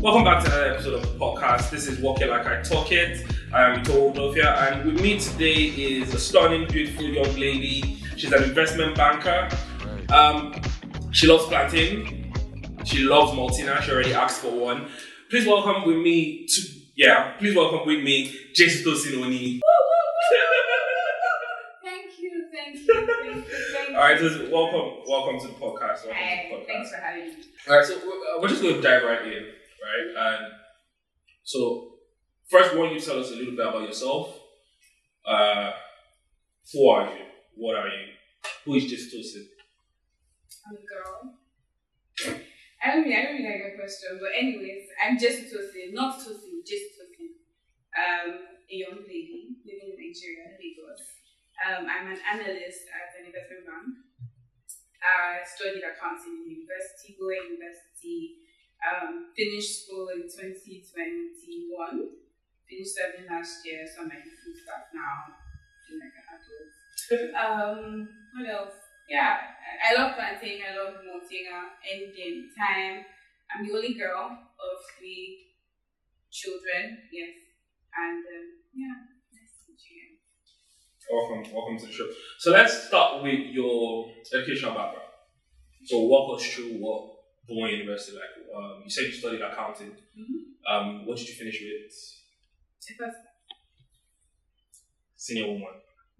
Welcome back to another episode of the podcast. This is Walk It Like I Talk It. I'm Ito Novia, and with me today is a stunning, beautiful young lady. She's an investment banker. Um, she loves planting. She loves Maltina. She already asked for one. Please welcome with me to yeah. Please welcome with me Jesutosin Oni. Thank you, thank you, thank you, thank you. All right, so welcome, welcome to the podcast. Welcome Hi, to the podcast. thanks for having me. All right, so we're, we're just going to dive right in, right? And so, first, why don't you tell us a little bit about yourself? Uh, who are you? What are you? Who is Jesutosin? I'm a girl. I don't mean I don't mean like your question, but anyways, I'm just Tosin, not Tosin, just Tosin. Um, a young lady living in Nigeria, Lagos. Um, I'm an analyst at an investment bank. I studied accounting in university, Bowen University. Um, finished school in 2021. Finished serving last year, so I'm like a full staff now. Feeling like an adult. um, what else? Yeah, I, I love planting. I love Maltina. Any day, any time. I'm the only girl of three children. Yes, and um, yeah, nice to meet you. Welcome, welcome to the show. So let's start with your educational background. So walk us through what Bowen University like. Um, you said you studied accounting. Mhm. Um, what did you finish with? It Senior woman.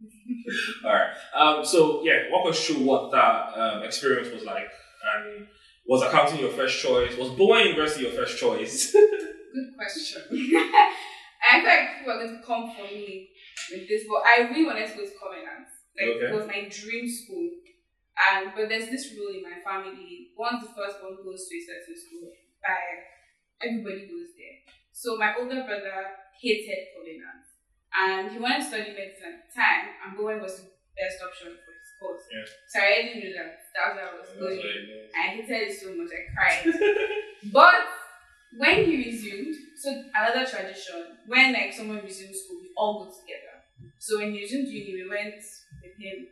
All right. Um, so yeah, walk us through what that um, experience was like, and was accounting your first choice? Was Bowen University your first choice? good question. I feel like people are going to come for me with this, but I really wanted to go to Covenant. Like Okay. it was my dream school. And but there's this rule in my family: once the first one goes to a certain school, by everybody goes there. So my older brother hated Covenant, and he wanted to study medicine at the time, and Bowen was the best option for his course. Yeah. So I already knew that. That's where I was That's going. was. I hated it so much, I cried. But when he resumed, so another tradition, when like someone resumes school, we all go together. So when he resumed uni, we went with him.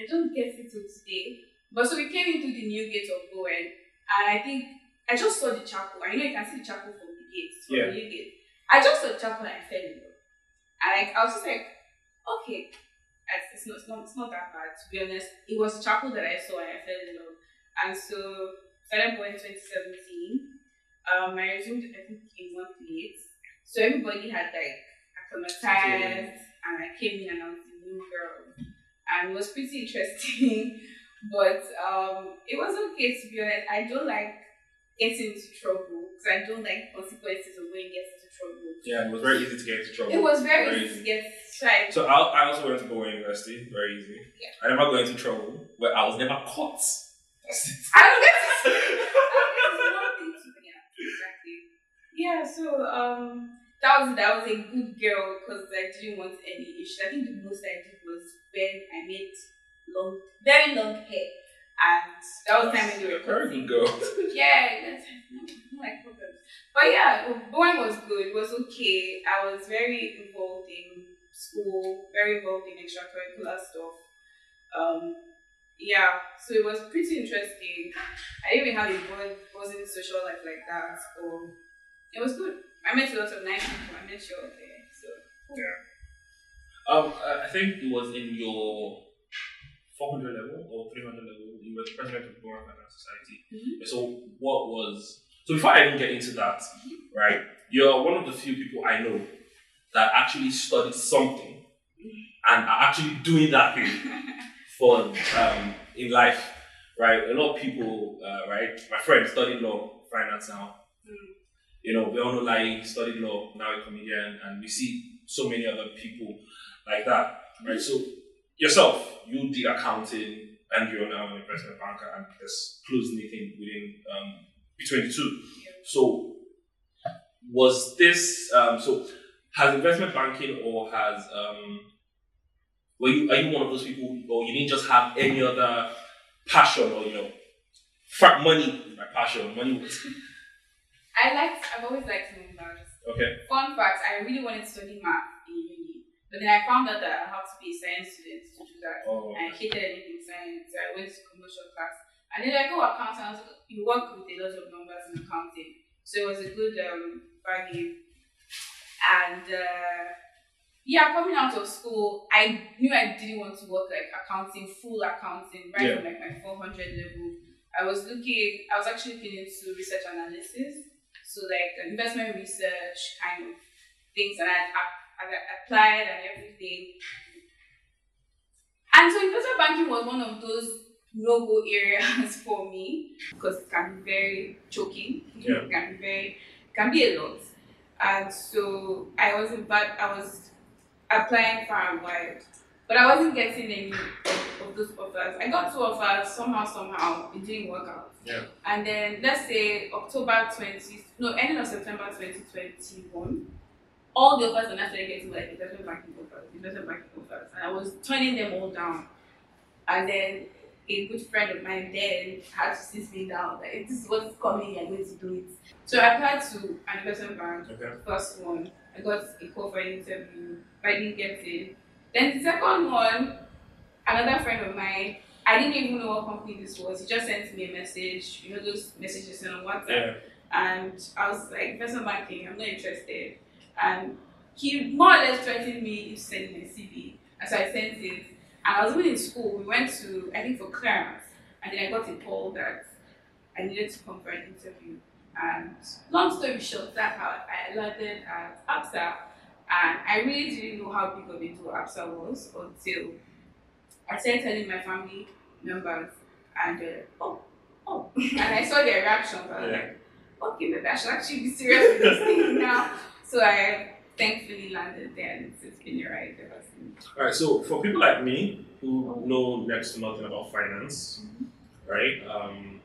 I don't get it till today. But so we came into the new gate of Bowen, and I think I just saw the chapel. I know you can see the chapel from the gate, from Yeah. the new gate. I just saw the chapel and I fell in love. And like I was just like, okay, it's, not, it's not, it's not that bad. To be honest, it was the chapel that I saw and I fell in love. And so started going 2017. Um, I resumed I think a one late. So everybody had like acclimatized and I came in and I was the new girl. And it was pretty interesting. but um it was okay to be honest. I don't like getting into trouble because I don't like consequences of when you get into trouble. Yeah, it was very easy to get into trouble. It was very, Very easy to get tried. So I, I also went to Bowen University. Very easy. Yeah. I never got into trouble, but I was never caught. That's it. I don't get I don't get one thing to yeah, exactly. Yeah, so um that was that was a good girl because I didn't want any issues. I think the most I did was when I made long very long hair. And that was time when they were Very good girl. Yeah, that's no, no like problems. But yeah, Bowen was good. It was okay. I was very involved in school, very involved in extracurricular stuff. Um, yeah, so it was pretty interesting. I didn't even have a boy wasn't social life like that, so it was good. I met lots of nice people. I met you out there, so yeah. Um, I think it was in your 400 level or 300 level. You were the president of the Bowen Finance Society. Mhm. So what was so before I even get into that, right? You're one of the few people I know that actually studied something and are actually doing that thing for um, in life, right? A lot of people, uh, right? My friend studied law, finance now. Mm. You know, we all know like studied law, now a comedian, and we see so many other people like that, right? So yourself, you did accounting, and you're now an investment banker, and there's close knitting within um, between the two. So was this um, so? Has investment banking or has um, were you are you one of those people or you didn't just have any other passion or you know fact money is my passion money was I liked. I've always liked numbers. okay Fun fact: I really wanted to study math in uni, but then I found out that I have to be a science student to do that. oh And I hated anything science. So I went to commercial class. And like, accounting. I was like, you work with a lot of numbers in accounting. So it was a good um, bargain. And uh, yeah, coming out of school, I knew I didn't want to work like accounting, full accounting, right Yeah. from like my 400 level. I was looking, I was actually looking into research analysis, so like investment research kind of things, and I, I, I applied and everything. And so investment banking was one of those no-go areas for me because it can be very choking. Yeah. It can be very, can be a lot. And so I was in bad, I was applying far and wide, but I wasn't getting any of, of those offers. I got two offers somehow, somehow it didn't work out. Yeah. And then let's say October 20, no, ending of September 2021, all the offers that I started getting were like investment banking offers, investment banking offers, and I was turning them all down. And then a good friend of mine then had to sit me down, like, this is what's coming, you're going to do it. So I applied to an investment bank, Okay. first one. I got a call for an interview, but I didn't get in. Then the second one, another friend of mine, I didn't even know what company this was. He just sent me a message, you know, those messages on WhatsApp. Yeah. And I was like, investment banking, I'm not interested. And he more or less threatened me to send my CV. And so I sent it. And I was even in school. We went to, I think, for clearance. And then I got a call that I needed to come for an interview. And long story short, that's how I landed at Absa. And I really didn't know how big of a deal Absa was until I started telling my family members. And, uh, oh, oh. and I saw their reactions. I was Yeah. like, okay, maybe I should actually be serious with this thing now. So I thankfully landed there and it's, it's been a ride ever since. All right. So for people like me who know next to nothing about finance, right? Um,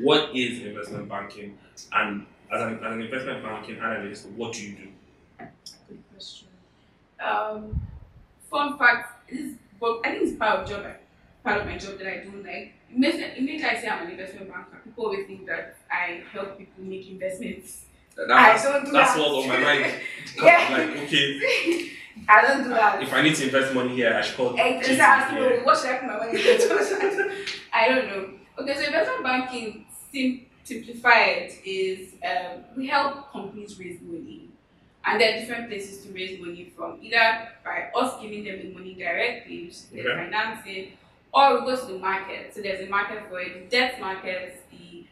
what is investment banking? And as an, as an investment banking analyst, what do you do? Good question. Um, fun fact is, but I think it's part of job, part of my job that I don't like. It makes, it makes like say I'm an investment banker. People always think that I help people make investments. That's, I don't do that's that. what's on my mind. Yeah. Like, okay, I don't do that. if I need to invest money here, I should call Exactly. Yeah. What should I put my money into? I don't know. Okay, so investment banking sim- simplified is um, we help companies raise money. And there are different places to raise money from, either by us giving them the money directly, which is Okay. financing, or we go to the market. So there's a market for it, the debt markets, the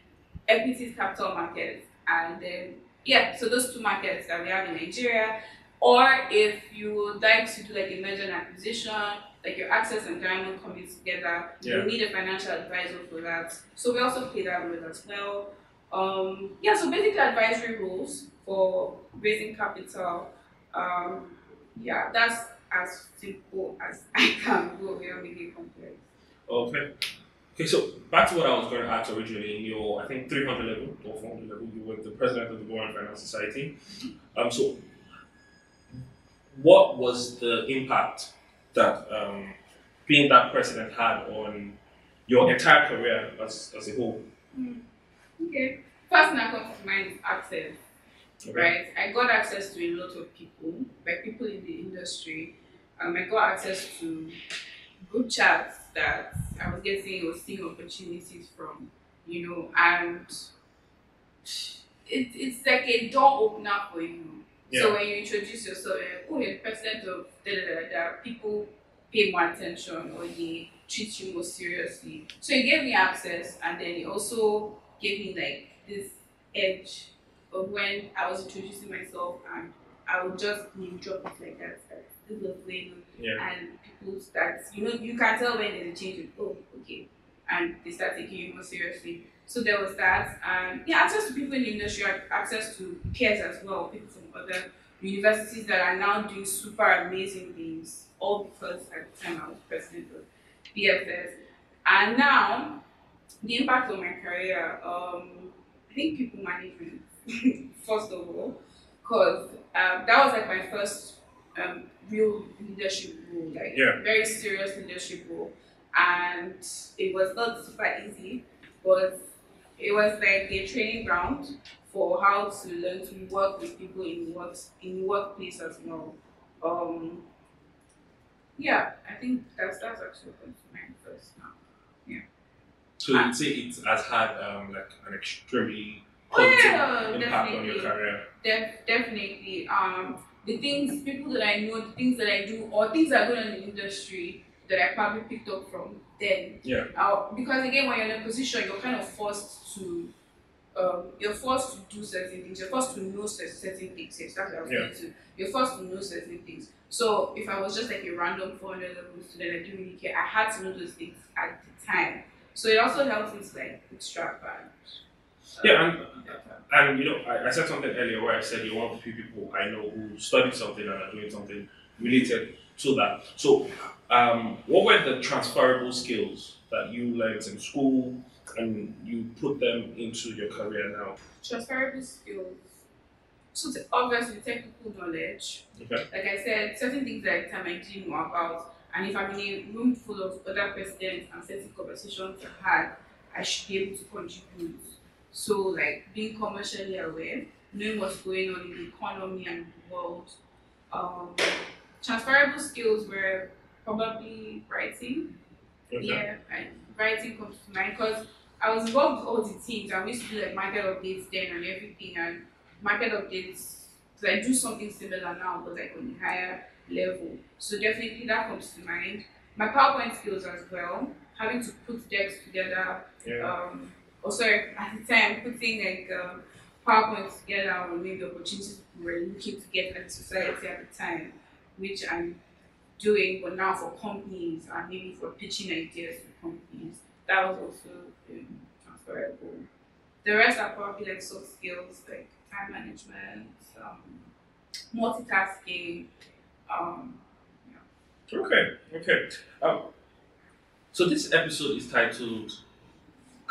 equities capital markets, and then yeah, so those two markets that we have in Nigeria. Or if you would like to do like a merger and acquisition, like your access and diamond coming together, Yeah. you need a financial advisor for that. So we also play that role as well. Um, yeah, so basically advisory roles for raising capital. Um, yeah, that's as simple as I can go without making it complex. Okay. Okay, so back to what I was going to ask originally. In your, I think, 300 level or 400 level, you were the president of the Bowen Finance Society. Um, so, what was the impact that um, being that president had on your entire career as, as a whole? Okay. First thing that comes to mind is access. Okay. right? I got access to a lot of people, like people in the industry. Um, I got access to group chats that I was getting or seeing opportunities from, you know, and it, it's like a door opener for you. So when you introduce yourself, like, oh, you're the president of da da da da, people pay more attention or they treat you more seriously. So it gave me access, and then it also gave me like this edge of when I was introducing myself, and I would just name drop it like that. that This was going on Yeah. and people start, you know, you can tell when there's a change. Oh, okay, and they start taking you more seriously. So there was that, and yeah, access to people in the industry, access to peers as well, people from other universities that are now doing super amazing things, all because at the time I was president of BFS, and now the impact on my career, um, I think people management first of all, because um, that was like my first um, real leadership role, like Yeah. very serious leadership role, and it was not super easy, but it was like a training ground for how to learn to work with people in work in workplace as well. Um, yeah, I think that's that's actually what to mind first now. Yeah. So you'd say it has had um, like an extremely Oh, yeah, impact on your definitely. career? Def- definitely. Um, the things, people that I know, the things that I do, or things that are going on in the industry that I probably picked up from them. Yeah. Uh, because again, when you're in a position, you're kind of forced to, um, you're forced to do certain things. You're forced to know certain things. Yes, that's what I was Yeah. to. You're forced to know certain things. So if I was just like a random 400 level student, I didn't really care. I had to know those things at the time. So it also helps me to like bootstrap and. uh, Yeah, and And you know, I, I said something earlier where I said you're one of the few people I know who studied something and are doing something related to that. So, um, what were the transferable skills that you learned in school and you put them into your career now? transferable skills. So the, obviously technical knowledge. Okay. Like I said, certain things at the time I didn't know about, and if I'm in a room full of other presidents and certain conversations I've had, I should be able to contribute. So like being commercially aware, knowing what's going on in the economy and the world. Um, transferable skills were probably writing. Okay. Yeah, and writing comes to mind because I was involved with all the teams I used to do like market updates then and everything and market updates because I do something similar now but like on a higher level. So definitely that comes to mind. My PowerPoint skills as well, having to put decks together. Yeah. Um, also at the time putting like um, PowerPoint together or maybe opportunities we were looking to get at society at the time, which I'm doing, but now for companies and maybe for pitching ideas to companies. That was also um, transferable. The rest are probably like soft skills like time management, um, multitasking. Um, Okay, okay. Um, so this episode is titled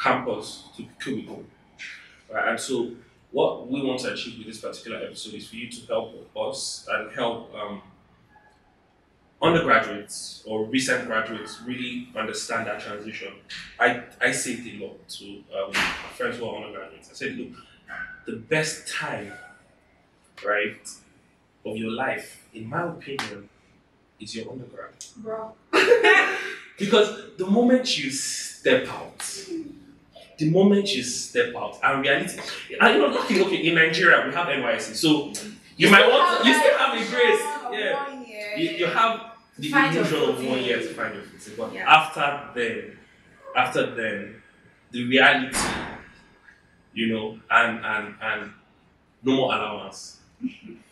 Campus to Cubicle. Right, and so what we want to achieve with this particular episode is for you to help us and help um, undergraduates or recent graduates really understand that transition. I, I say it a lot to um, friends who are undergraduates. I said, look, the best time, right, of your life, in my opinion, is your undergrad. bro. Because the moment you step out, the moment you step out, and reality, and you know, luckily, okay, in Nigeria we have NYSC, so you, might want to, you still have a grace, yeah. You, you have the Find illusion of one year to find your footing, but Yeah. after then, after then, the reality, you know, and and and no more allowance,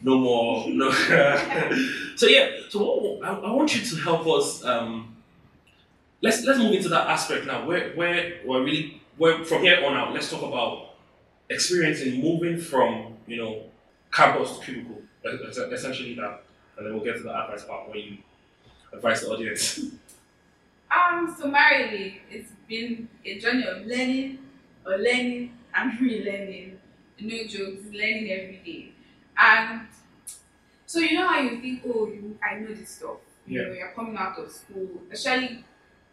no more, no. so yeah, so what, I, I want you to help us. Um, let's let's move into that aspect now. Where where we're really where from here on out, let's talk about experiencing moving from you know campus to cubicle, es- es- essentially that, and then we'll get to the advice part where you advise the audience. Um, summarily, it's been a journey of learning, or learning and relearning. No jokes, learning every day. And so you know how you think, oh, you, I know this stuff. You Yeah. know, you're coming out of school, especially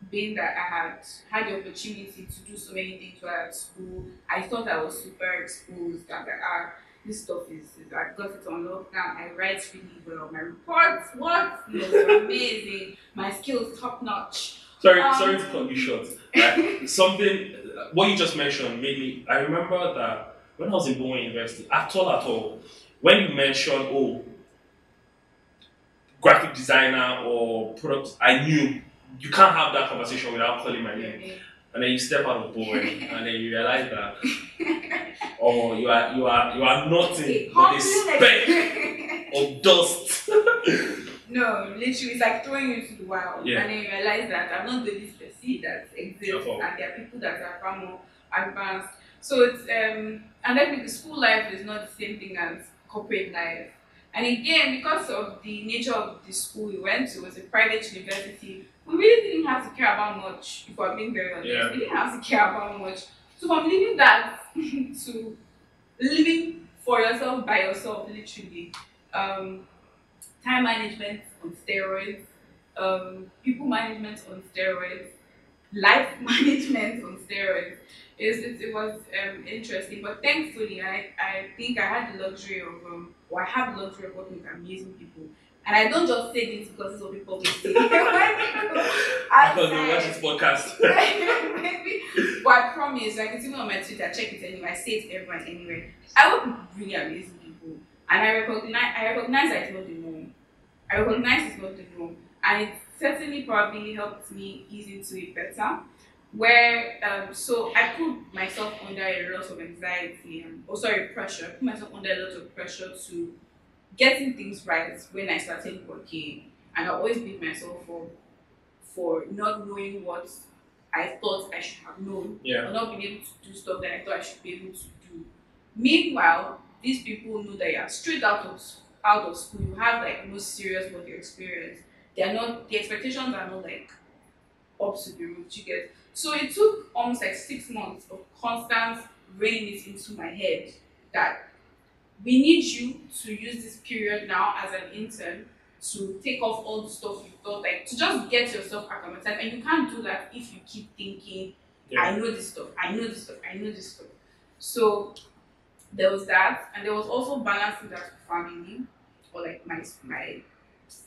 being that I had had the opportunity to do so many things while at school. I thought I was super exposed. and like, ah, this stuff is, is I got it on lockdown. I write really well. My reports, what? Know, they're amazing. My skills top notch. sorry, Um, sorry to cut you short. Something what you just mentioned made me. I remember that when I was in Bowen University, at all at all, when you mentioned oh, graphic designer or product, I knew you can't have that conversation without calling my name. and then you step out of Bowen, and then you realize that oh you are you are you are nothing but a speck of dust. No, literally, it's like throwing you into the wild. Yeah. And then you realize that I'm not the least species that exists, and there are people that are far more advanced. So it's, um, and I think the school life is not the same thing as corporate life. And again, because of the nature of the school we went to, it was a private university, we really didn't have to care about much, if I'm being very honest. Yeah. We didn't have to care about much. So from leaving that to living for yourself by yourself, literally. Um, time management on steroids, um, people management on steroids, life management on steroids. It's, it, it was um, interesting, but thankfully, I, I think I had the luxury of, um, or I have the luxury of working with amazing people. And I don't just say this because it's what people will say. Because they watch this podcast. Maybe. but I promise, like it's even on my Twitter, check it anyway. I say it to everyone anyway. I work with really amazing people, and I recognize, I recognize that it's not the norm. I recognize it's not the norm, and it certainly probably helped me ease into it better. Where um, so I put myself under a lot of anxiety and oh sorry pressure. I put myself under a lot of pressure to getting things right when I started working, and I always beat myself for for not knowing what I thought I should have known Yeah. or not being able to do stuff that I thought I should be able to do. Meanwhile, these people know that you're straight out of out of school. You have like no serious work experience. They are not the expectations are not like up to the roof. You get so it took almost like six months of constant raining it into my head that we need you to use this period now as an intern to take off all the stuff you thought like to just get yourself acclimatized and you can't do that if you keep thinking Yeah. I know this stuff, I know this stuff, I know this stuff. So there was that, and there was also balancing that family or like my my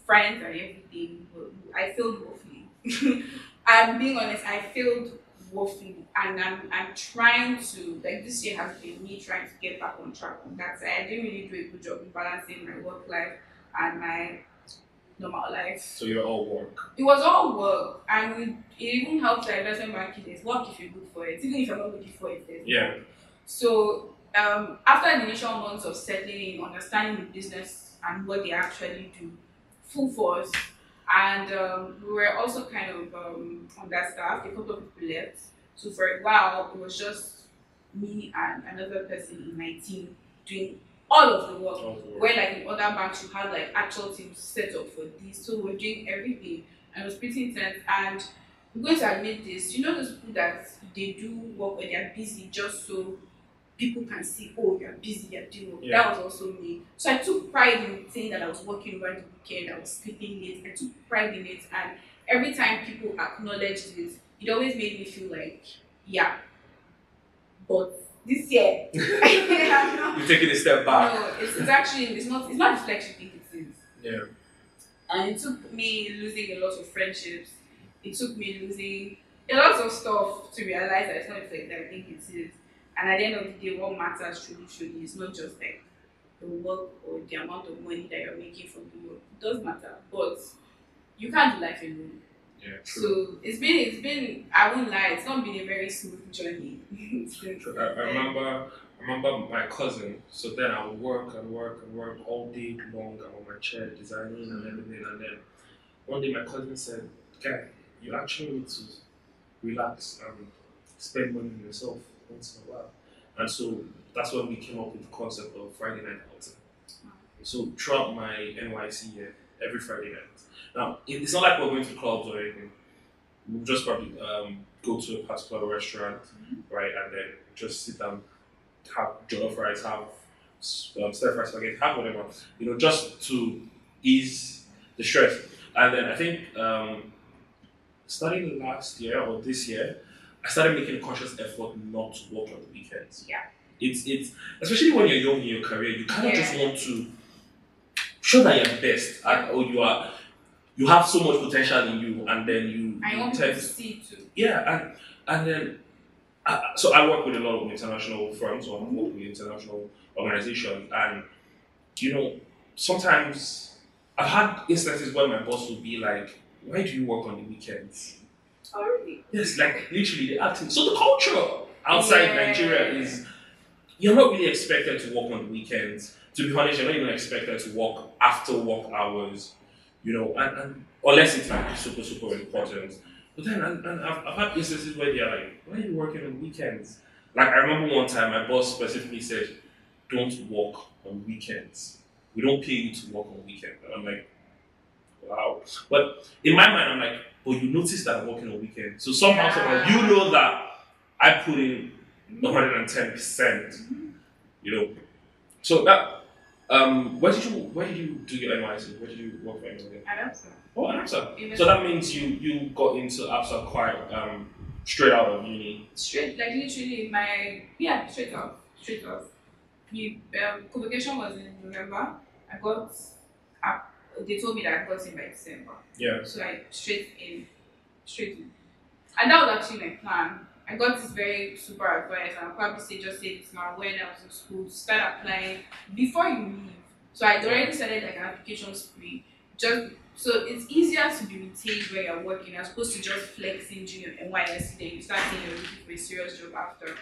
friends and everything. I failed both. woefully. I'm being honest, I failed woefully, and I'm I'm trying to like this year has been me trying to get back on track on that side. I didn't really do a good job in balancing my work life and my normal life So you're all work. it was all work and we, it even helps the investment market is work if you're good for it even if you're not looking for it Yeah. so um, after the initial months of settling in understanding the business and what they actually do full force and um, we were also kind of um, understaffed. A couple of people left. So for a while it was just me and another person in my team doing all of the work. Work. where like in other banks you had like actual teams set up for this. So we're doing everything. And it was pretty intense. And I'm going to admit this, you know those people that they do work when they're busy just so people can see, oh you're busy, you're doing. Yeah. That was also me. So I took pride in saying that I was working over the weekend, I was sleeping late, I took pride in it and every time people acknowledged it, it always made me feel like, yeah. But this year You're taking a step back. no, it's, it's actually it's not it's not the flex you think it is. Yeah. And it took me losing a lot of friendships. It took me losing a lot of stuff to realize that it's not the flex that I think it is. And at the end of the day, what matters truly, truly is not just like the work or the amount of money that you're making from the work. It does matter, but you can't do life alone. Yeah. True. So it's been it's been I won't lie, it's not been a very smooth journey. True. I, I remember. I remember my cousin. So then I would work and work and work all day long. On my chair designing and everything. And then one day my cousin said, "Guy, you actually need to relax and spend money on yourself once in a while." And so that's when we came up with the concept of Friday night outing. So throughout my NYSC year, every Friday night. Now it's not like we're going to clubs or anything. We'll just probably um, go to a particular restaurant, right, and then just sit down, have jollof rice, have um, stir fry spaghetti, have whatever, you know, just to ease the stress. And then I think um, starting last year or this year, I started making a conscious effort not to work on the weekends. Yeah. It's it's especially when you're young in your career, you kind of Yeah. just want to show that you're best at, or you are you have so much potential in you, and then you, I you want tend to see too. yeah, and and then uh, so I work with a lot of international firms or I work with international organizations, and you know sometimes I've had instances where my boss will be like, "Why do you work on the weekends?" Oh really? Yes, like literally they ask me. So the culture outside Yeah. Nigeria is you're not really expected to work on the weekends. To be honest, you're not even expected to work after work hours, you know, and, and unless it's like super, super important. But then and, and I've, I've had instances where they're like, why are you working on weekends? Like I remember one time my boss specifically said, Don't work on weekends. We don't pay you to work on weekends. And I'm like, Wow. But in my mind I'm like, but you notice that I'm working on weekends. So somehow, somehow you know that I put in 110 percent. You know, so that um, where did you where did you do your NYSC? Where did you work for NYSC? Don't know. Oh, Absa. Even So that means you you got into Absa quite um, straight out of uni. straight like literally my yeah straight off straight off the um, convocation was in november i got they told me that i got in by december Yeah. so i straight in straight in and that was actually my plan I got this very super advice, and I'll probably say just say this now when I was in school, start applying before you leave. So I'd already started like an application spree. Just so it's easier to be retained where you're working as opposed to just flexing during your NYSC then you start saying you're looking for a serious job after.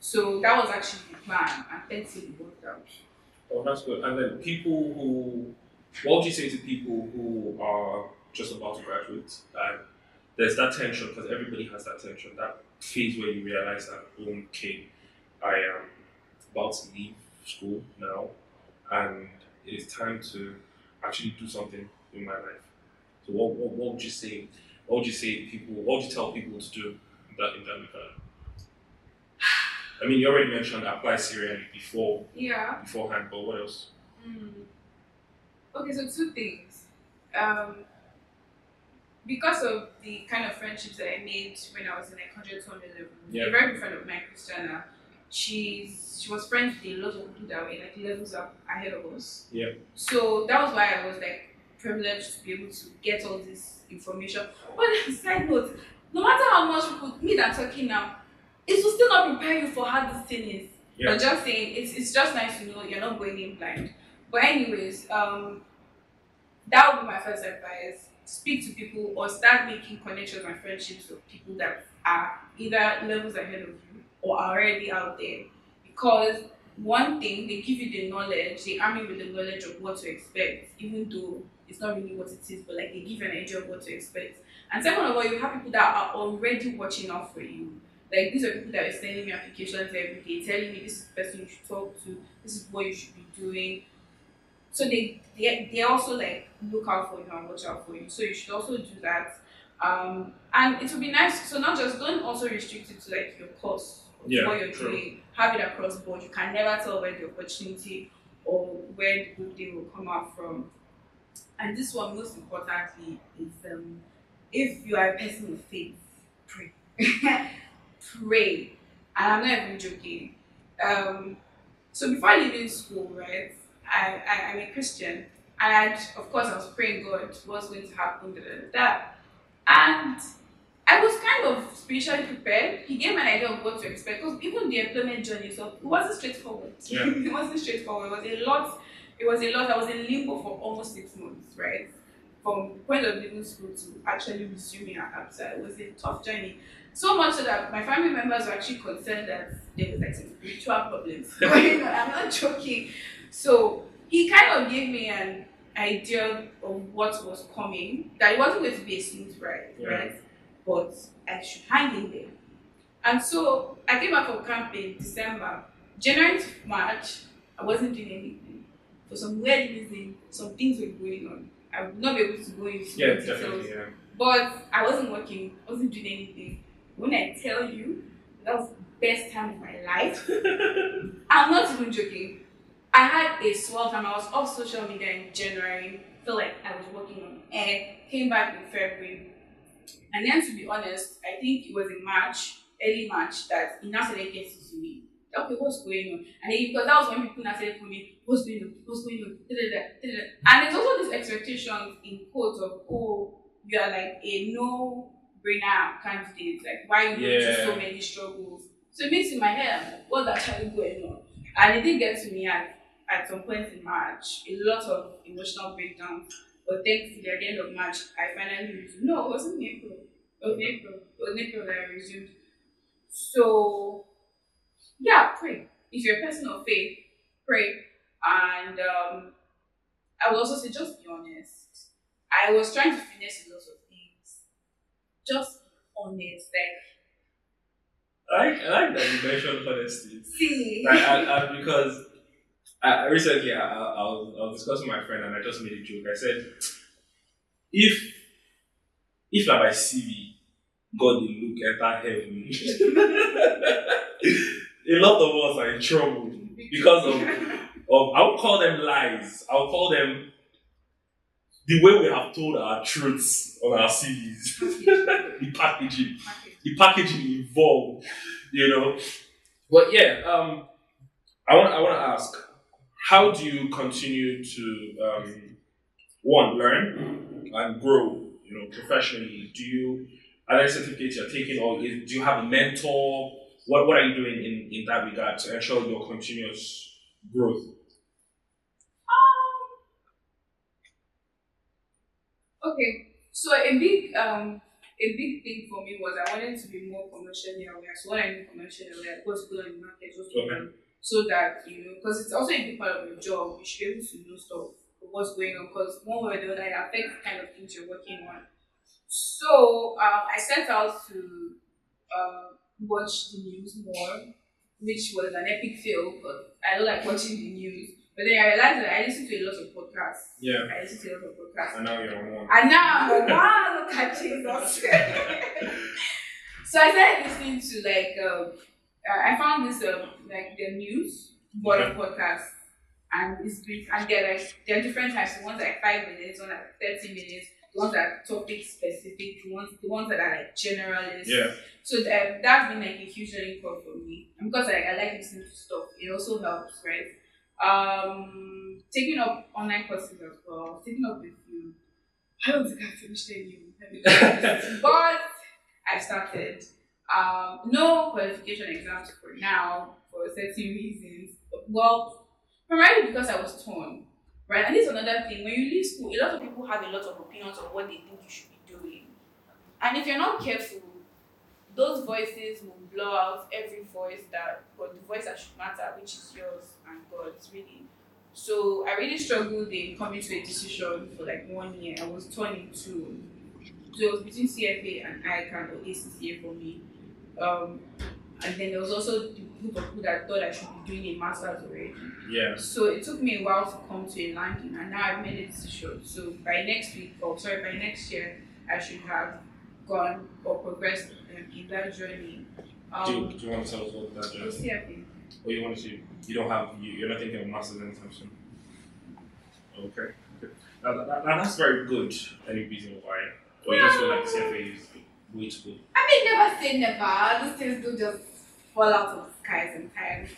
So that was actually the plan and thankfully it worked out. Oh, that's good. And then people who, what would you say to people who are just about to graduate and there's that tension because everybody has that tension, that phase where you realize that, okay, I am about to leave school now and it is time to actually do something in my life. So what, what, what would you say? What would you say people? What would you tell people to do in that in that regard? I mean, you already mentioned apply serially before Yeah. beforehand, but what else? Mm. Okay, so two things. Um, because of the kind of friendships that I made when I was in like 100 to 100 level, Yeah. a very good friend of mine, Christiana, she's she was friends with a lot of people that were like levels up ahead of us. Yeah. So that was why I was like privileged to be able to get all this information. But side note, no matter how much people me that talking now, it will still not prepare you for how this thing is. Yeah. But just saying, it's, it's just nice to know you're not going in blind. But anyways, um, that would be my first advice. Speak to people or start making connections and friendships with people that are either levels ahead of you or already out there. Because one thing, they give you the knowledge, they arm you with the knowledge of what to expect, even though it's not really what it is, but like they give you an idea of what to expect. And second of all, you have people that are already watching out for you. Like these are people that are sending me applications every day, telling me this is the person you should talk to, this is what you should be doing. So they they, they also like look out for you and watch out for you. So you should also do that. Um, and it would be nice. So not just don't also restrict it to like your course or Yeah, what you're true. doing. Have it across board. You can never tell where the opportunity or where the good day will come out from. And this one, most importantly, is um, if you are a person of faith, pray. pray. And I'm not even joking. Um, so before leaving school, right, I, I, I'm a Christian. And of course, I was praying God, what's going to happen, da, da, da. And I was kind of spiritually prepared. He gave me an idea of what to expect. Because even the employment journey, so it wasn't straightforward. Yeah. it wasn't straightforward. It was a lot. It was a lot. I was in limbo for almost six months, right? From point of leaving school to actually resuming at Absa. It was a tough journey. So much so that my family members were actually concerned that there was like some spiritual problems going on. I'm not joking. So he kind of gave me an idea of what was coming. That it wasn't going to be a smooth ride, Yeah. right? But I should hang in there. And so I came back from camp in December. January to March, I wasn't doing anything. For some weird reason, some things were going on. I would not be able to go into Yeah, details. definitely. Yeah. But I wasn't working, I wasn't doing anything. When I tell you, that was the best time of my life. I'm not even joking. I had a swell time. I was off social media in January. Felt like I was working on air. Came back in February. And then to be honest, I think it was in March, early March, that it now started getting to me. Okay, what's going on? And then because that was when people now started coming, what's going on? What's going on? Da, da, da, da, da. And there's also this expectation in quotes of, oh, you are like a no brainer candidate. Like, why you go through so many struggles? So it makes in my head, what's actually going on? And it did get to me at, at some point in March, a lot of emotional breakdowns. But thankfully, at the end of March, I finally resumed. No, it wasn't April. It was April. It was April that I resumed. So, yeah, pray. If you're a person of faith, pray. And um, I will also say, just be honest. I was trying to finish a lot of things. Just be honest. Like, I like, I like that you mentioned honesty. see. Like, I, I, because I, recently I, I, I, was, I was discussing with my friend and I just made a joke. I said, if if na by CV, God will look at enter heaven, a lot of us are in trouble because of of I'll call them lies. I'll call them the way we have told our truths on our CVs, the packaging the packaging involved, you know. But yeah, um, I want I want to ask, how do you continue to um, one learn and grow, you know, professionally? Do you are there certificates you're taking, or is, do you have a mentor? What What are you doing in, in that regard to ensure your continuous growth? Okay, so a big um a big thing for me was I wanted to be more commercially aware. So what I mean commercially aware, what's going on in the market, what's on, so that you know, because it's also a big part of your job. You should be able to know stuff, what's going on, because one way or the other, it affects the kind of things you're working on. So um, I set out to uh, watch the news more, which was an epic fail, but I don't like watching the news. But then I realized that I listen to a lot of podcasts. Yeah. I listen to a lot of podcasts. And now you're on one. And now I'm like, wow, look at Jesus. so I started listening to like, um, uh, I found this uh, like the news board Okay. podcast, and it's brief, and they're like they're different types. The ones that are five minutes, one that are thirty minutes, the ones that are topic specific, the ones the ones that are like generalist. Yeah. So um, that's been like a huge learning curve for me. And because I, I like listening to stuff, it also helps, right? Um, taking up online courses as well. Taking up a few. I don't think I finished any, but I started. Um, no qualification exams for now for certain reasons. Well, primarily because I was torn, right? And this is another thing. When you leave school, a lot of people have a lot of opinions on what they think you should be doing, and if you're not careful, those voices will blow out every voice that, but the voice that should matter, which is yours and God's, really. So I really struggled in coming to a decision for like one year. I was torn in two. So it was between CFA and ICAN or ACCA for me. Um, and then there was also the group of people that thought I should be doing a master's already. Yeah. So it took me a while to come to a landing, and now I've made a decision. So by next week, or sorry, by next year, I should have gone or progressed um, in that journey. Do, you, Um, do you want to tell us what that we'll is? see, I think. Or you want to? See you don't have. You, you're not thinking of masters anytime soon. Okay. okay. Now, that, that, that's very good. Any reason why? Or you just feel like CFA is way too good. I mean, never say never. Those things do just fall out of the sky sometimes.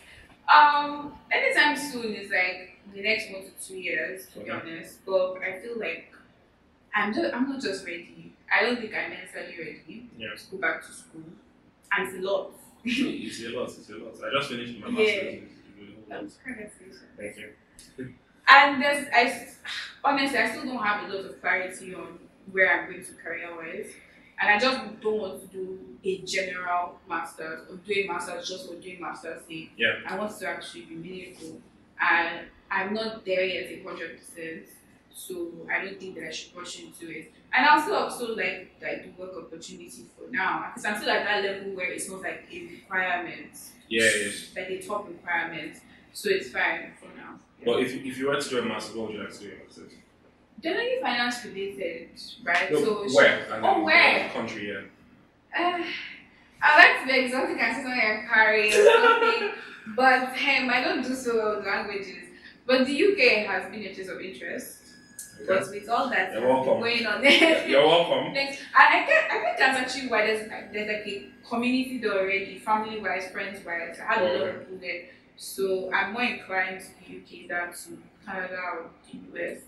Um, anytime soon is like the next one to two years, to be honest. But I feel like I'm just I'm not just ready. I don't think I'm mentally ready Yeah. to go back to school. And it's a lot. it's a lot. It's a lot. I just finished my Yeah. masters. It's really a lot. That's congratulations. Thank you. And there's, I honestly, I still don't have a lot of clarity on where I'm going to career wise. And I just don't want to do a general master's or do a master's just for doing master's sake. Yeah. I want to actually be meaningful. And I'm not there yet a hundred percent. So I don't think that I should rush into it. And I also also like like the work opportunity for now. Because I'm still at that level where it's not like a requirement. Yeah. Yes. Like a top requirement. So it's fine for now. Well, if, if you were to do a master's, what would you like to do in masters? Generally finance related, right? No, so where? Oh, where? Country, yeah. Uh, I like to be exotic and something like Harry or something, but um, I don't do so well with languages. But the UK has been a place of interest. Okay. But with all that You're been welcome. going on there, You're welcome. thanks. And I think I think that's actually why there's there's like a community there already, family wise, friends wise. I had a lot of people there, so I'm more inclined to the UK than to Canada or the US.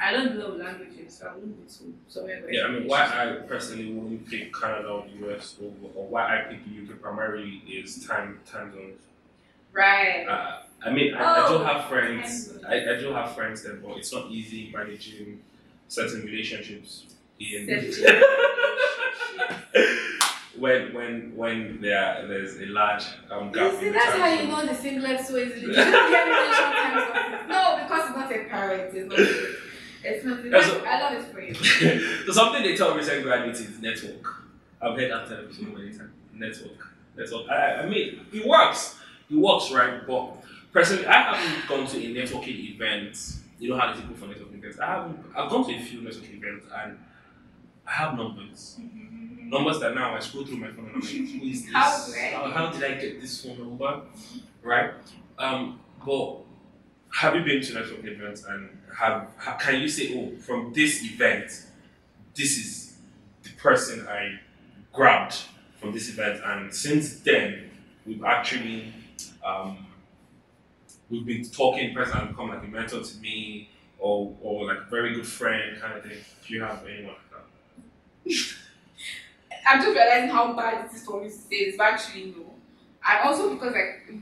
I don't know languages, so I wouldn't go to somewhere where Yeah, I mean, why I personally wouldn't pick Canada or the US or, or why I pick the UK primarily is time time zones. right. Uh, I mean, I, I do Oh, have friends. I, I do have friends there, but it's not easy managing certain relationships in when when when there there's a large um, gap. You see, in that's how you know the singlet so easily. You don't get relation. No, because it's not a priority. It's not. It's not. It's That's not I love it for you. so something they tell recent graduates is network. I've heard that term so many times. Network. Network. I, I mean, it works. It works, right? But personally, I haven't gone to a networking event. You know how they people for networking events. I haven't. I've gone to a few networking events and I have numbers. Numbers that now I scroll through my phone and I'm like, who is this? How great. How, how did I get this phone number? Right? Um, but have you been to networking events and have, ha can you say, oh, from this event, this is the person I grabbed from this event, and since then we've actually um, we've been talking, person has become like a mentor to me, or or like a very good friend kind of thing. If you have anyone like that, I'm just realizing how bad it is for me to say this, but actually no. And also because like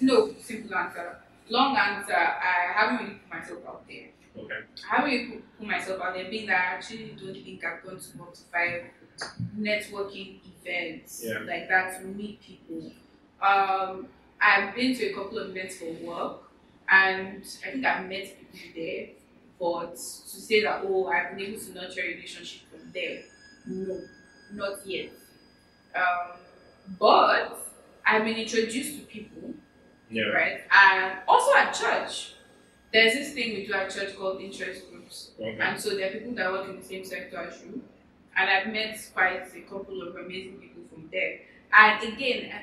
no simple answer. Long answer, I haven't really put myself out there. Okay. I haven't really put, put myself out there, being that I actually don't think I've gone to to five networking events Yeah. like that to meet people. Um, I've been to a couple of events for work, and I think I've met people there. But to say that oh, I've been able to nurture a relationship from there, no, not yet. Um, but I've been introduced to people Yeah. right? And also at church, there's this thing we do at church called interest groups. Okay. And so there are people that work in the same sector as you. And I've met quite a couple of amazing people from there. And again, I,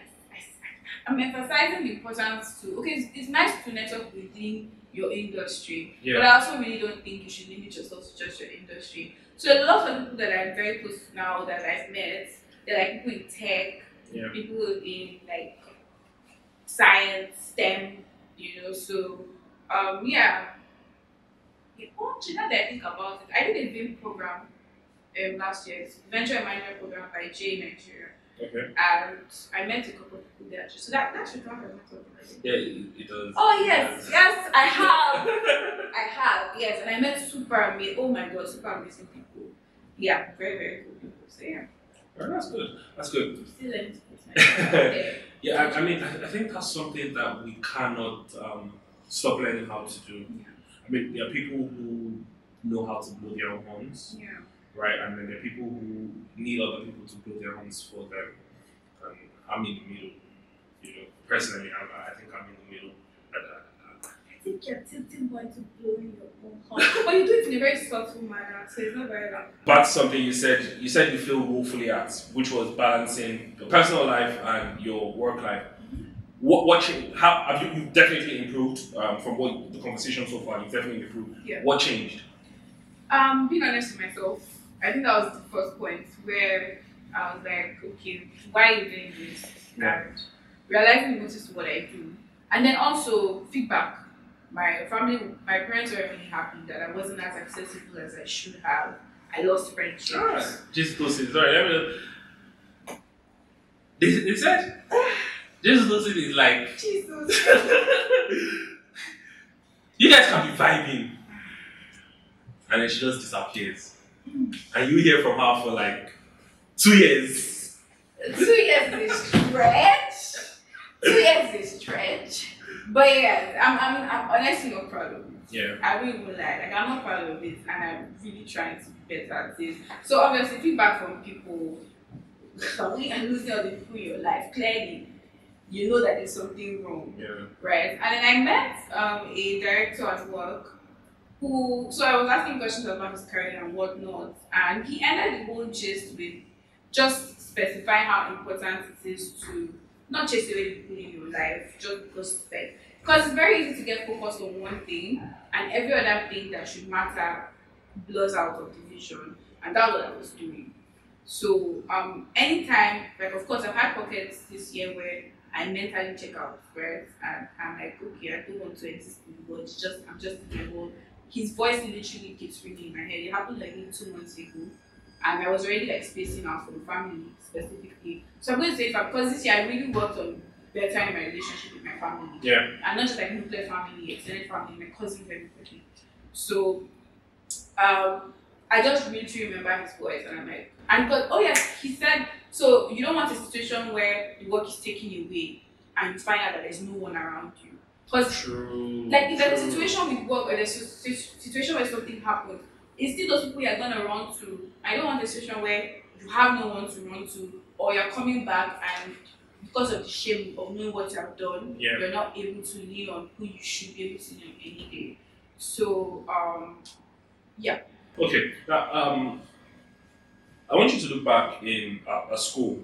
I'm emphasizing the importance to, okay, it's, it's nice to network within your industry, yeah. but I also really don't think you should limit yourself to just your industry. So a lot of people that I'm very close to now that I've met, they're like people in tech, Yeah. people in like science, STEM, you know. So, um, yeah. Oh, actually, now that I think about it, I did a VIM program um, last year, it's Venture and Minor program by JA Nigeria, Okay. and I met a couple of people there. So that that should as networking. I. Yeah, it, it does. Oh yes, yes, I have. I have, yes, and I met super amazing. Oh my god, super amazing people. Yeah, very very cool people. So yeah, Well, that's good. That's good. I'm still learning to put myself out there. Yeah, I, I mean, I, I think that's something that we cannot um, stop learning how to do. Yeah. I mean, there are people who know how to blow their own horns, Yeah. right? And then there are people who need other people to blow their horns for them. And I'm in the middle. You know, personally, I'm, I think I'm in. I, Think you're tilting more into blowing your own horn. but you do it in a very subtle manner, so it's not very loud. That's something you said. You said you feel woefully at, which was balancing your personal life and your work life. What, what changed? How have you? You've definitely improved um, from what the conversation so far. You've definitely improved. Yeah. What changed? Um, being honest with myself, I think that was the first point where I was like, okay, why are you doing this? Yeah. And realizing notice what I do. And then also feedback. My family, my parents were really happy that I wasn't as accessible as I should have. I lost friendships. Ah, Jesutosin. Sorry, let me. They, they said Jesutosin is like Jesus. you guys can be vibing, and then she just disappears, and you hear from her for like two years. Two years is stretch. Two years is stretch. But yeah, I'm, I'm, I'm honestly not proud of it. Yeah. I won't even lie. Like I'm not proud of it, and I'm really trying to be better at it. So obviously, feedback from people. When you're losing all the people in your life, clearly, you know that there's something wrong, Yeah. right? And then I met um, a director at work who, so I was asking questions about his career and whatnot, and he ended the whole gist with just specify how important it is to not chase away people in your life just because like because it's very easy to get focused on one thing and every other thing that should matter blurs out of the vision and that's what I was doing. So um anytime like of course I've had pockets this year where I mentally check out right and I'm like okay I don't want to exist world it's just I'm just in my. His voice literally keeps ringing in my head. It happened like two months ago and I was already like spacing out from family specifically. So I'm going to say that because this year I really worked on bettering my relationship with my family. Yeah. And not just like nuclear family, extended family, my cousins, everybody. So um I just really remember his voice and I'm like and but oh yes, he said so you don't want a situation where the work is taken away and you find out that there's no one around you. Because True. like if there's a situation with work or there's a situation where something happens, it's still those people you're gonna run to. I don't want a situation where you have no one to run to or you're coming back and because of the shame of knowing what you have done, Yeah. you're not able to lean on who you should be able to lean on any day. So um yeah. Okay. Now, um, I want you to look back in uh, a school,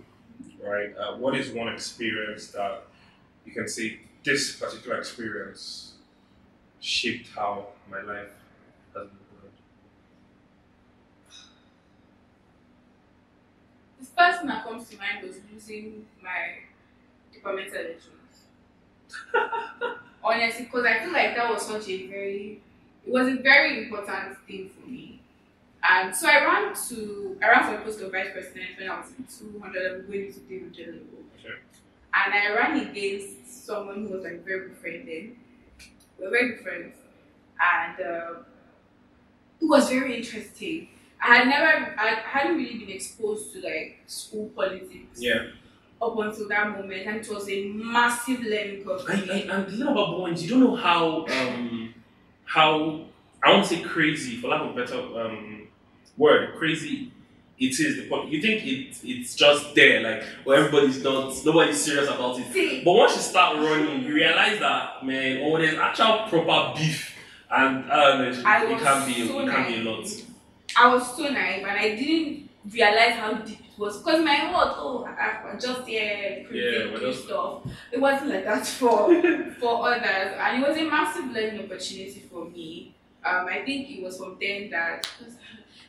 right? Uh, what is one experience that you can say this particular experience shaped how my life has been going? The first thing that comes to mind was losing my departmental elections. Honestly, because I feel like that was such a very, it was a very important thing for me. And so I ran to I ran for the post of vice president when I was in 200 level, going to 300 level. Sure. And I ran against someone who was like very good friend then. We were very good friends. And uh, it was very interesting. I had never, I hadn't really been exposed to like school politics Yeah. up until that moment, and it was a massive learning curve. I. I, and the thing about you don't know how um how I won't say crazy for lack of a better um word crazy it is. The po- You think it it's just there, like where everybody's not nobody's serious about it. See, But once you start running, you realize that man, oh, there's actual proper beef, and uh, it, I it was can be so it can be a lot. I was so naive, and I didn't realize how deep it was because my heart, oh, I, I just here Yeah, creating new stuff. It wasn't like that for for others, and it was a massive learning opportunity for me. Um, I think it was from then that.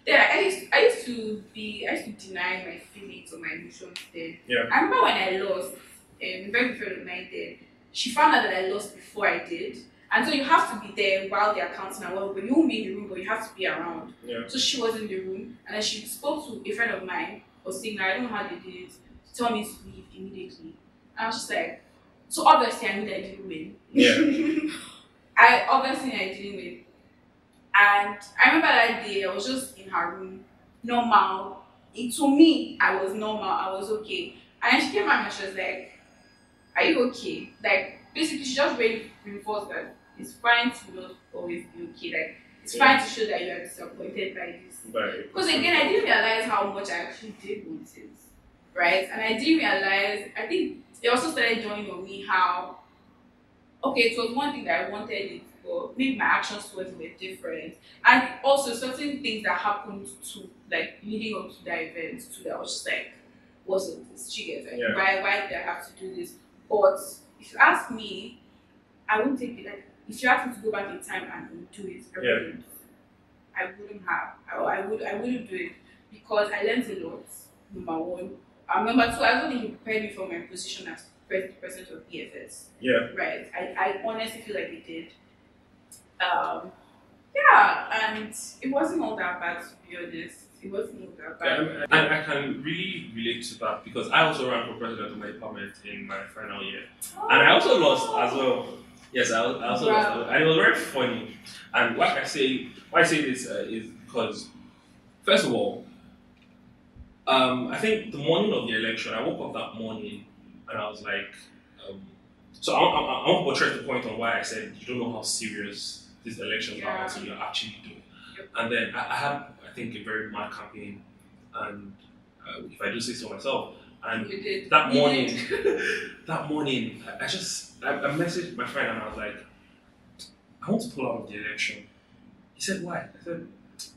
Then I used, I used to be, I used to deny my feelings or my emotions then. Yeah. I remember when I lost, and very friend of mine did, she found out that I lost before I did. And so you have to be there while they're counting and what, but you won't be in the room, but you have to be around. Yeah. So she was in the room, and then she spoke to a friend of mine, was saying, I don't know how they did it, to tell me to leave immediately. And I was just like, so obviously I knew that I didn't win. Yeah. I obviously I didn't win. And I remember that day I was just in her room, normal. It, to me, I was normal, I was okay. And then she came back and she was like, Are you okay? Like basically she just really reinforced that it's fine to not always be okay. Like it's Yeah. fine to show that you are disappointed by this. Right. Because again, I didn't realize how much I actually did want it, right? And I didn't realize. I think it also started dawning on me how, okay, it was one thing that I wanted it, but maybe my actions towards it were different, and also certain things that happened to like leading up to that event, to that I was just like, wasn't this? She gets like, Yeah. why? Why did I have to do this? But if you ask me, I wouldn't take it. Like if you ask me to go back in time and do it, I Yeah. wouldn't. I wouldn't have. I, I would. I wouldn't do it because I learned a lot. Number one. And number two, I don't think it prepared me for my position as pres- of BFS. Yeah. Right. I, I honestly feel like it did. Um, yeah, and it wasn't all that bad to be honest. It wasn't all that bad. Um, and I can really relate to that because I also ran for president of my department in my final year. And I also lost as well. Yes, I, I also Wow. and it was very funny. And why I say why I say this uh, is because, first of all, um, I think the morning of the election, I woke up that morning and I was like, um, so I, I, I want to portray the point on why I said you don't know how serious these elections are Yeah. until you're actually doing. Yep. And then I, I had, I think, a very mad campaign, and uh, if I do say so myself, and you that You morning, that morning, I just I, I messaged my friend and I was like, I want to pull out of the election. He said, Why? I said,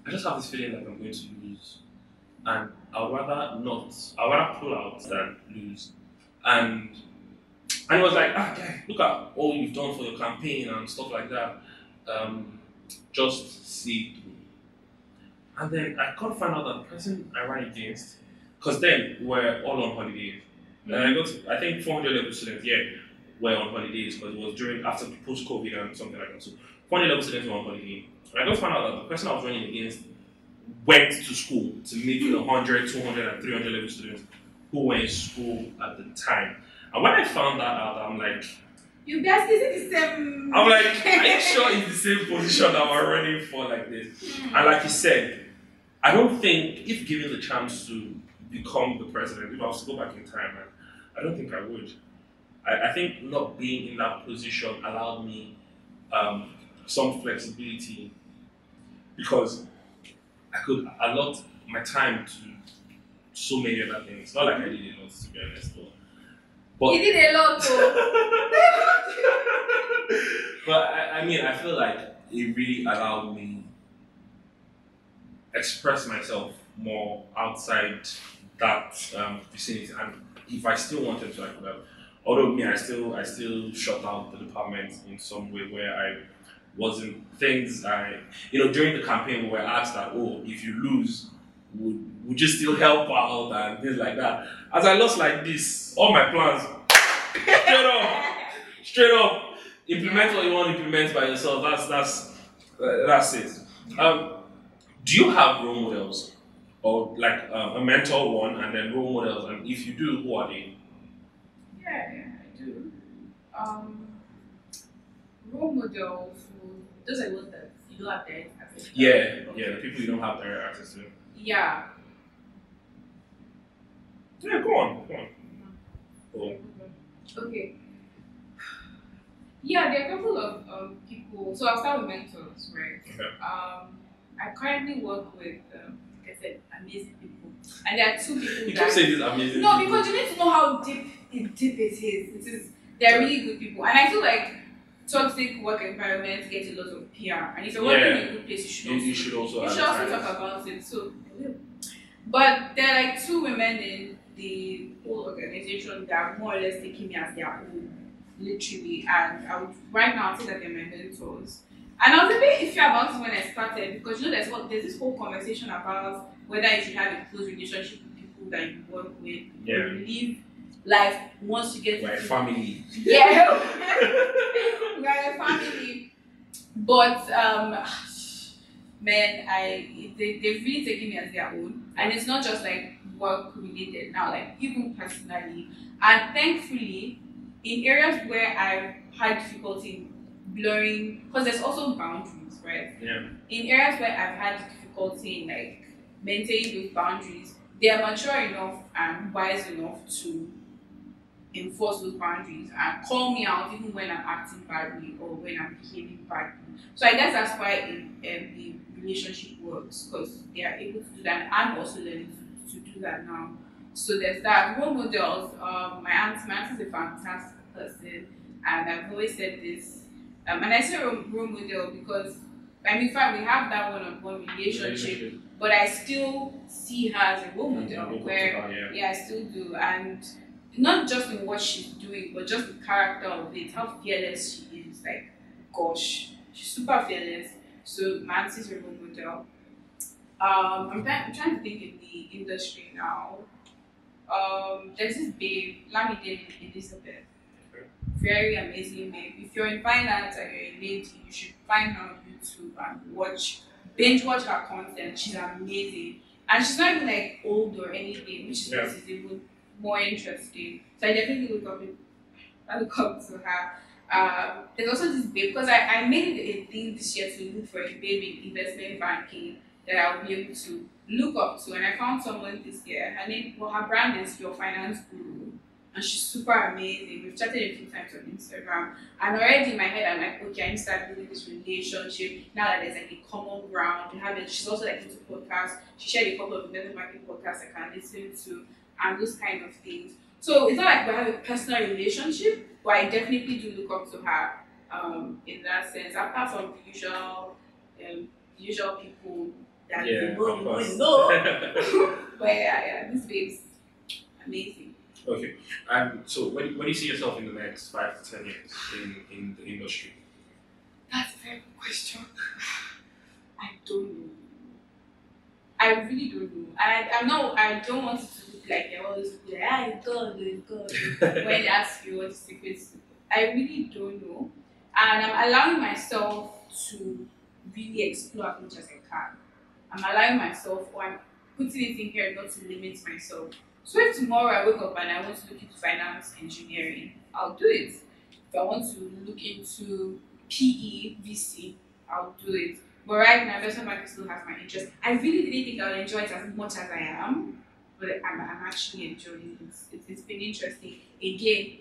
I just have this feeling like I'm going to lose, and I'd rather not. I'd rather pull out than lose. And and he was like, Ah, guy, look at all you've done for your campaign and stuff like that. Um, just see through. And then I to find out that the person I ran against, because then we're all on holidays. And I got, to, I think 400 level students, yeah, were on holidays because it was during, after post COVID and something like that. So 400 level students were on holiday. And I just found out that the person I was running against went to school to meet with 100, 200, and 300 level students who were in school at the time. And when I found that out, I'm like, You guys is it the same? I'm like, are you sure it's the same position that we're running for like this? Hmm. And like you said, I don't think if given the chance to become the president, if I was to go back in time, I don't think I would. I, I think not being in that position allowed me um, some flexibility because I could allot my time to so many other things. Not like I did a lot, to be honest, but. but You did a lot, though. but I, I mean, I feel like it really allowed me express myself more outside that um, vicinity. And if I still wanted to, I could have. Although me, I still, I still shut out the department in some way where I wasn't things I, you know, during the campaign we were asked that, oh, if you lose, would would you still help out and things like that. As I lost like this, all my plans straight up straight up implement what you want to implement by yourself. That's that's uh, that's it. Um, Do you have role models, or like um, a mentor one, and then role models? And if you do, who are they? Yeah, yeah, I do. Um, role models, those are ones that you don't have direct access to. Yeah, yeah, the people you don't have direct access to. Yeah. Yeah, go on, go on. Cool. Okay. Yeah, there are a couple of um, people. So I'll start with mentors, right? Okay. Um, I currently work with, um, like I said, amazing people, and there are two people You that. can say this amazing. No, people. because you need to know how deep it deep it is. It is they're really good people, and I feel like toxic work environments get a lot of PR, and if you're working Yeah. in a good place, you should also you should also. you should also talk about it. So, but there are like two women in the whole organization that are more or less taking me as their own, literally. And I would right now say that they're my mentors. And I was a bit iffy about it when I started because you know there's what there's this whole conversation about whether you should have a close relationship with people that you work with Yeah. you live life once you get Like to family. yeah. We are a family. But um man i they, they've really taken me as their own. And it's not just like work related now like even personally. And thankfully in areas where i've had difficulty blurring because there's also boundaries right? Yeah. in areas where i've had difficulty in like maintaining those boundaries they are mature enough and wise enough to enforce those boundaries and call me out even when I'm acting badly or when I'm behaving badly. So I guess that's why in, um, the relationship works because they are able to do that. And I'm also learning to, to do that now. So there's that. Role models. Um, my aunt, my aunt is a fantastic person, and I've always said this. Um, and I say role, role model because I mean, fine, we have that one-on-one relationship, but I still see her as a role model where Yeah. yeah, I still do, and not just in what she's doing, but just the character of it, how fearless she is. Like, gosh, she's super fearless. So, my auntie's role model. Um, I'm, trying, I'm trying to think in the industry now. Um, there's this babe, Lamide Elizabeth. Very amazing babe. If you're in finance and you're a lady, you should find her on YouTube and watch, binge watch her content. She's amazing. And she's not even like old or anything, which is Yeah. even more interesting. So I definitely look up I look up to her. Um, there's also this babe because I, I made it a thing this year to look for a babe in investment banking that I'll be able to look up to. And I found someone this year. Her name, well, her brand is Your Finance Guru. And she's super amazing. We've chatted a few times on Instagram. And already in my head, I'm like, okay, I need to start building this relationship. Now that there's like a common ground, we have it. She's also like into podcasts. She shared a couple of investment banking podcasts I can listen to and those kind of things. So it's not like we have a personal relationship, but I definitely do look up to her um, in that sense. Apart from the usual, um, usual people that Yeah, you know, you know, you know. but yeah, yeah, this babe's amazing. okay. And so, where, do- where do you see yourself in the next five to ten years in, in the industry? That's a very good question. I don't know. I really don't know. I, I'm not. I don't want to like they're always like, ah, it's God, it's God. when they ask you what the secret. I really don't know. And I'm allowing myself to really explore as much as I can. I'm allowing myself, or I'm putting it in here not to limit myself. So if tomorrow I wake up and I want to look into finance engineering, I'll do it. If I want to look into PE, VC, I'll do it. But right now, investment banking still has my interest. I really didn't think I would enjoy it as much as I am, but I'm, I'm actually enjoying it. It's, it's, been interesting. Again,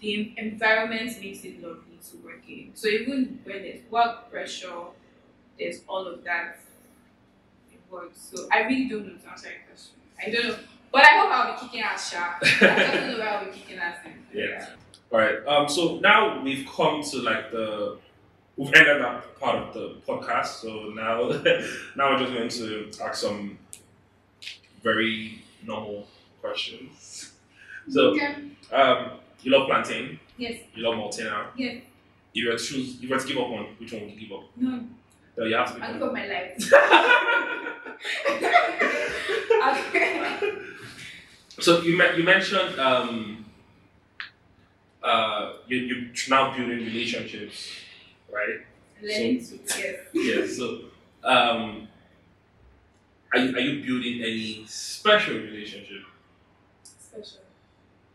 the environment makes it lovely to work in. So even when there's work pressure, there's all of that. Works. So I really don't know to answer your question. I don't know. But I hope I'll be kicking ass, sharp. I don't know where I'll be kicking ass in. Yeah. All right. Um. So now we've come to like the we've ended that part of the podcast. So now now we're just going to ask some very normal questions. So Okay. um, you love plantain. Yes. You love Maltina. Yes. If you were to choose, if you were to give up one, which one would you give up? No. No, you have to I'll give up my life. okay. So you me- you mentioned um, uh, you you're now building relationships, right? Learning to yes. yeah. So, um, are you, are you building any special relationship? Special.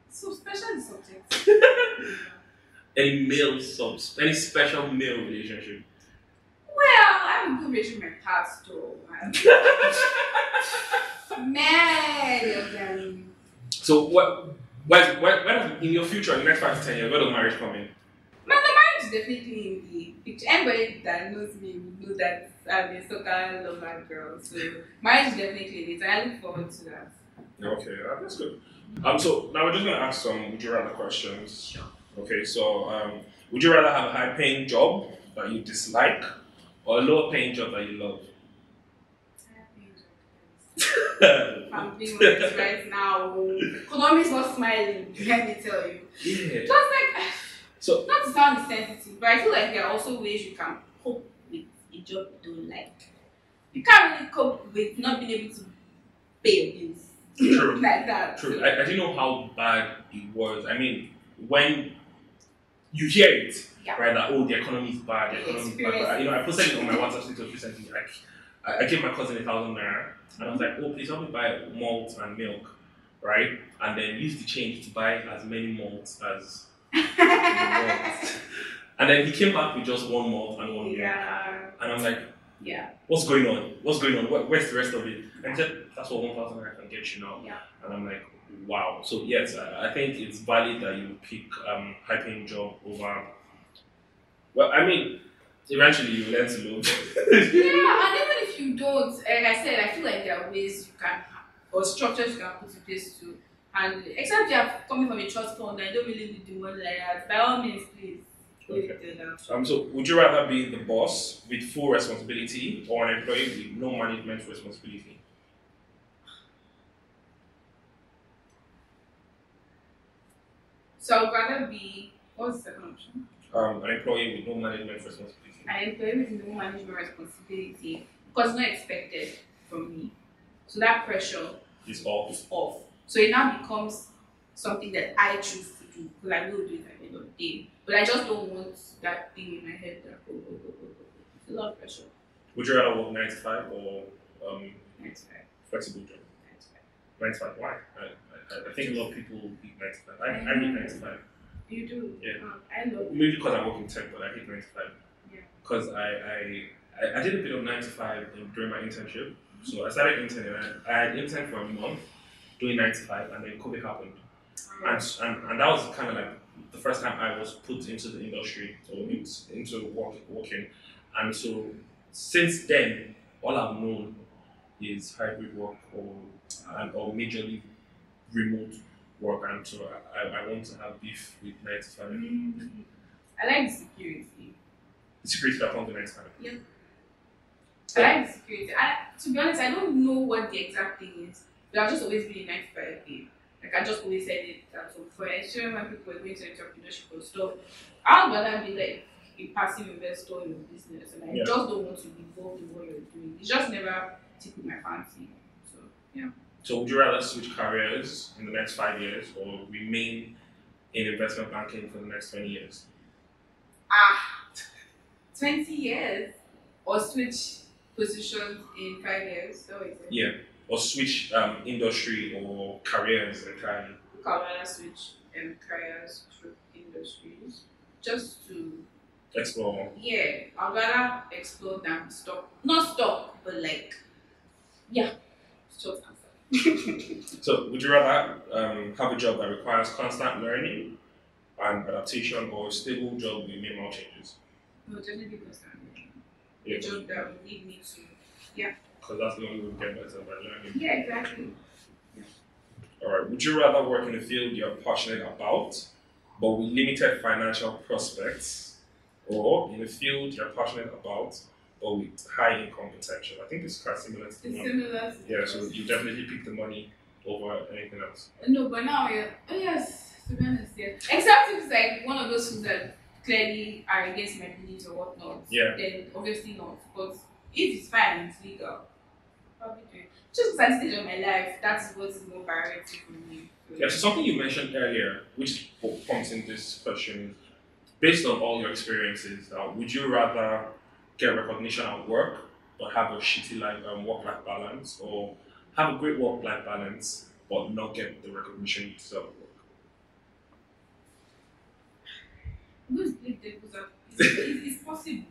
So special is subject. Any male subs, any special male relationship? Well, I have a good relationship with my pastor. Man, of them. So what? Where, where does, in your future, in the next five to ten years, where does marriage come in? Man, the marriage is definitely in the picture. Anybody that knows me will know that I'm a soccer lover girl. So marriage is definitely in it. I look forward to that. Okay, uh, that's good. Um, so now we're just gonna ask some would you rather questions. Sure. Okay, so um, would you rather have a high paying job that you dislike or a lower paying job that you love? I'm being honest right now, economy is not smiling. Let me tell you. yeah. Just like So not to sound insensitive, but I feel like there are also ways you can a job you don't like. You can't really cope with not being able to pay your bills True. like that. True. I, I didn't know how bad it was. I mean, when you hear it, Yeah. right, that oh the economy is bad, the You economy is bad. But, you know, I posted it on my WhatsApp status recently. Like, I, I gave my cousin a thousand naira, and I was like, oh please help me buy malt and milk, right, and then use the change to buy as many malts as you want. And then he came back with just one malt and one milk, yeah. and I'm like, Yeah. what's going on? What's going on? Where, where's the rest of it? And he said, that's what 1,000 naira can get you now. Yeah. And I'm like, wow. So, yes, I, I think it's valid that you pick um, high paying job over. Well, I mean, eventually you learn to love. Yeah, and even if you don't, like I said, I feel like there are ways you can or structures you can put in place to handle it. Except you are coming from a trust fund and you don't really need the money like that. By all means, please. Leave it there now. um, so, would you rather be the boss with full responsibility or an employee with no management responsibility? So I would rather be what's the second option? Um, an employee with no management responsibility. An employee with no management responsibility because it's not expected from me. So that pressure It's all. is off. So it now becomes something that I choose do because I will do it at the end of the day. But I just don't want that thing in my head that go, go, go, go, go. It's a lot of pressure. Would you rather work 9 to 5 or um, That's right. flexible job? That's right. 9 to 5. Why? I, I, I think a lot of people pick 9 to 5. I, I hate 9 to 5. You do. Yeah. Um, I love Maybe because I work in tech, but I hate 9 to 5. Yeah. Because I, I, I, I did a bit of 9 to 5 during my internship. So I started interning. I, I had interned for a month doing 9 to 5, and then COVID happened. And, and, and that was kind of like the first time I was put into the industry or into, into work, working. And so since then, all I've known is hybrid work or, and, or majorly remote work. And so I, I want to have beef with 9 to 5. Mm. I like the security. Security that comes with 9 to 5. I like the security. I, to be honest, I don't know what the exact thing is, but I've just always been a 9 to 5 babe. Like I just always said it that so for ensuring when people were going to entrepreneurship or stuff, I'd rather be like a passive investor in your business and I Yeah. just don't want to be involved in what you're doing. It's just never tickled my fancy. So yeah. So would you rather switch careers in the next five years or remain in investment banking for the next 20 years? Ah twenty years or switch positions in five years. So is it? Yeah. Or switch um, industry or careers entirely? I'd rather switch um, careers through industries just to Explore. Yeah, I'd rather explore than stop. Not stop, but like, yeah, answer. So, would you rather um, have a job that requires constant learning and adaptation, or a stable job with minimal changes? No, definitely constant. Yeah, A job that would lead me to. Because that's the only way we get better by learning. Yeah, exactly. All right. Would you rather work in a field you're passionate about, but with limited financial prospects, or in a field you're passionate about, but with high income potential? I think it's quite similar to the It's similar. Yeah. So you definitely pick the money over anything else. No, but now you're. Oh yes, to be honest, yeah. Except if it's like one of those things that clearly are against my beliefs or whatnot. Yeah. Then obviously not. But if it's fine, it's legal. Probably do. Just because at the stage of my life, that's what is more priority for me. Yeah, so something you mentioned earlier, which prompts in this question, based on all your experiences, uh, would you rather get recognition at work but have a shitty life um, work life balance, or have a great work life balance but not get the recognition you deserve at work? Those big devils are- It's, it's, it's possible,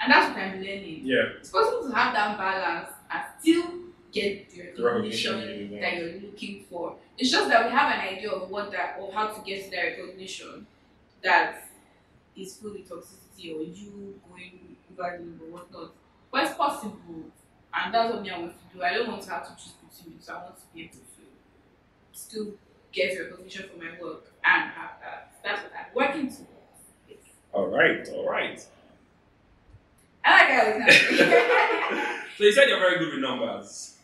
and that's what I'm learning. Yeah, It's possible to have that balance and still get the recognition that you're looking for. It's just that we have an idea of what that or how to get to that recognition that is fully toxicity or you going over the or whatnot. But it's possible, and that's what me I want to do. I don't want to have to choose between two. I want to be able to still get recognition for my work and have that. That's what I'm working towards. Yes. All right, all right. I like how it's So you said you're very good with numbers.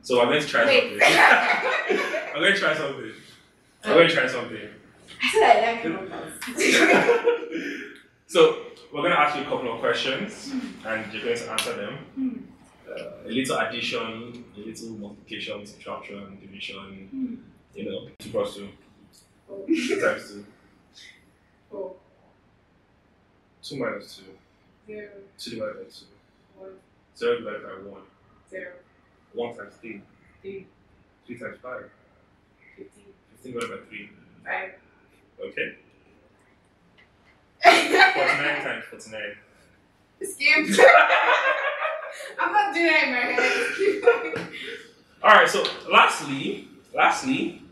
So I'm going to try something. I'm going to try something. I'm going to try something. I said I like numbers. so we're going to ask you a couple of questions, and you're going to answer them. Uh, a little addition, a little multiplication, subtraction, division. You know, two plus two, two times two, Oh, two minus two, zero, two divided by two, one, zero divided by one, zero, one times three, three, three times five, fifteen, fifteen divided by three. five. Okay. Forty-nine times forty-nine. Skip. I'm not doing that in my head. All right. So, lastly, lastly,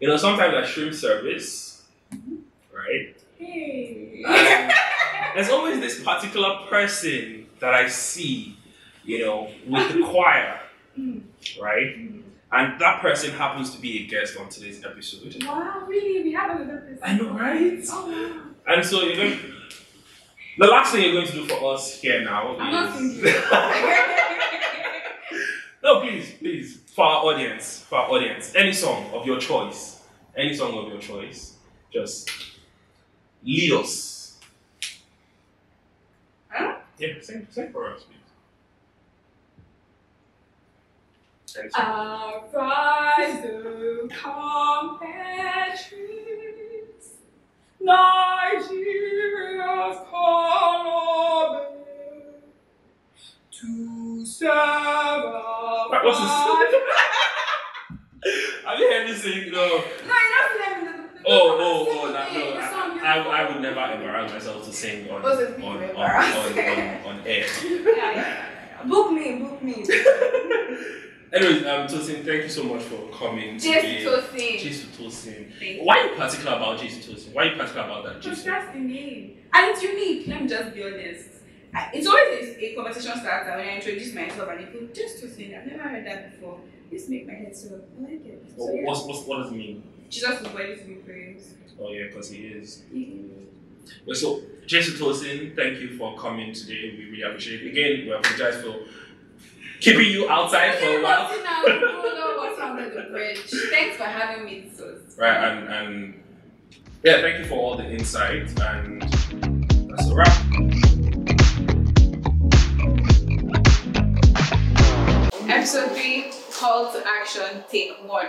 you know, sometimes I stream service, mm-hmm. right? hey. Um, and there's always this particular person that I see, you know, with the choir, right? And that person happens to be a guest on today's episode. Wow, really? We have another person. I know, right? Oh wow. And so you're going. The last thing you're going to do for us here now I'm not is. no, please, please, for our audience, for our audience, any song of your choice, any song of your choice, just lead us. Yeah, sing, sing for us, please. Any Uh, song. Arise, the compatriots, Nigeria's color to serve our What- what's this? Have you heard me sing? No. No, you're not letting me. Oh, oh, oh, that, no. Song I, I, I would never embarrass myself to sing on, on, What's on, on, on, on, on air. Yeah, yeah, yeah, yeah. Book me, book me. Anyways, um, Tosin, thank you so much for coming. Just today. to sing. Jesutosin. Why are you particular about Jason Tosin? Why are you particular about that Because Jason? that's the name. And it's unique, let me just be honest. I- It's always a, a conversation starter when I introduce myself and people just to sing. I've never heard that before. This make my head so I like it. So, What, yeah. what's, what's, what does it mean? Jesus is worthy to be praised. Oh yeah, because he is. Yeah. Well, so Jesutosin, thank you for coming today. We really appreciate it. Again, we apologize for keeping you outside for a while. What's in our road, what's under the bridge? Thanks for having me. So Right, and and yeah, thank you for all the insight, and that's a wrap. Episode 3 Call to Action, Take 1.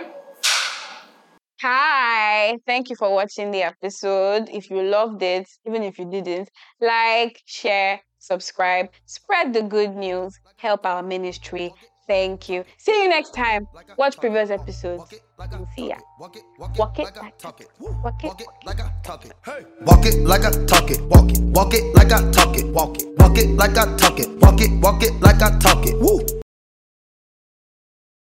Hi, thank you for watching the episode. If you loved it, even if you didn't, like, share, subscribe, spread the good news, help our ministry. Thank you. See you next time. Watch previous episodes. And see ya. Walk it, Walk it talk it. Walk it. Like I talk it. Walk it like I talk it. Walk it. Walk it like I talk it. Walk it. Walk it like I talk it. Walk it. Walk it like I talk it. Woo.